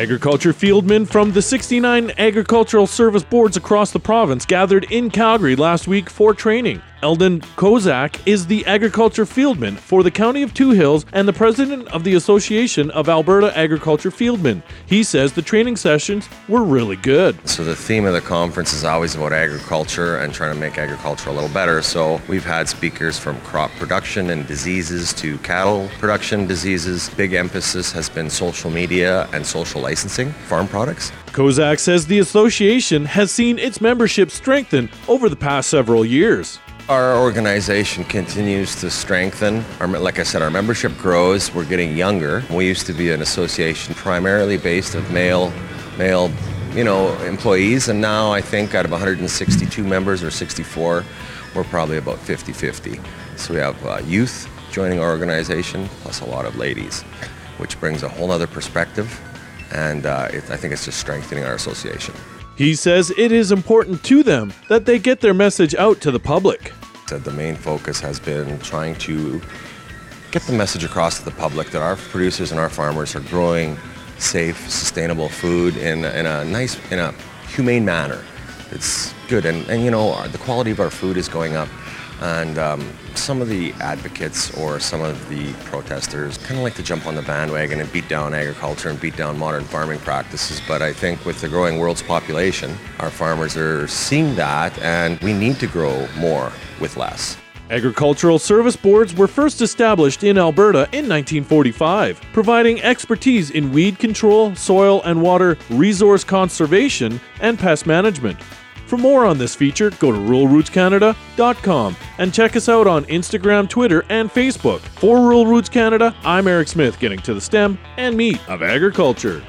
Agriculture fieldmen from the 69 agricultural service boards across the province gathered in Calgary last week for training. Eldon Kozak is the agriculture fieldman for the County of Two Hills and the president of the Association of Alberta Agriculture Fieldmen. He says the training sessions were really good. So, the theme of the conference is always about agriculture and trying to make agriculture a little better. So, we've had speakers from crop production and diseases to cattle production diseases. Big emphasis has been social media and social licensing, farm products. Kozak says the association has seen its membership strengthen over the past several years. Our organization continues to strengthen. Our, like I said, our membership grows. We're getting younger. We used to be an association primarily based of male, male, you know, employees, and now I think out of 162 members or 64, we're probably about 50-50. So we have uh, youth joining our organization, plus a lot of ladies, which brings a whole other perspective, and uh, it, I think it's just strengthening our association. He says it is important to them that they get their message out to the public. The main focus has been trying to get the message across to the public that our producers and our farmers are growing safe, sustainable food in, in a nice, in a humane manner. It's good, and, and you know, the quality of our food is going up. And um, some of the advocates or some of the protesters kind of like to jump on the bandwagon and beat down agriculture and beat down modern farming practices. But I think with the growing world's population, our farmers are seeing that, and we need to grow more with less. Agricultural Service Boards were first established in Alberta in 1945, providing expertise in weed control, soil and water resource conservation, and pest management. For more on this feature, go to ruralrootscanada.com and check us out on Instagram, Twitter, and Facebook. For Rural Roots Canada, I'm Eric Smith, getting to the stem and meat of agriculture.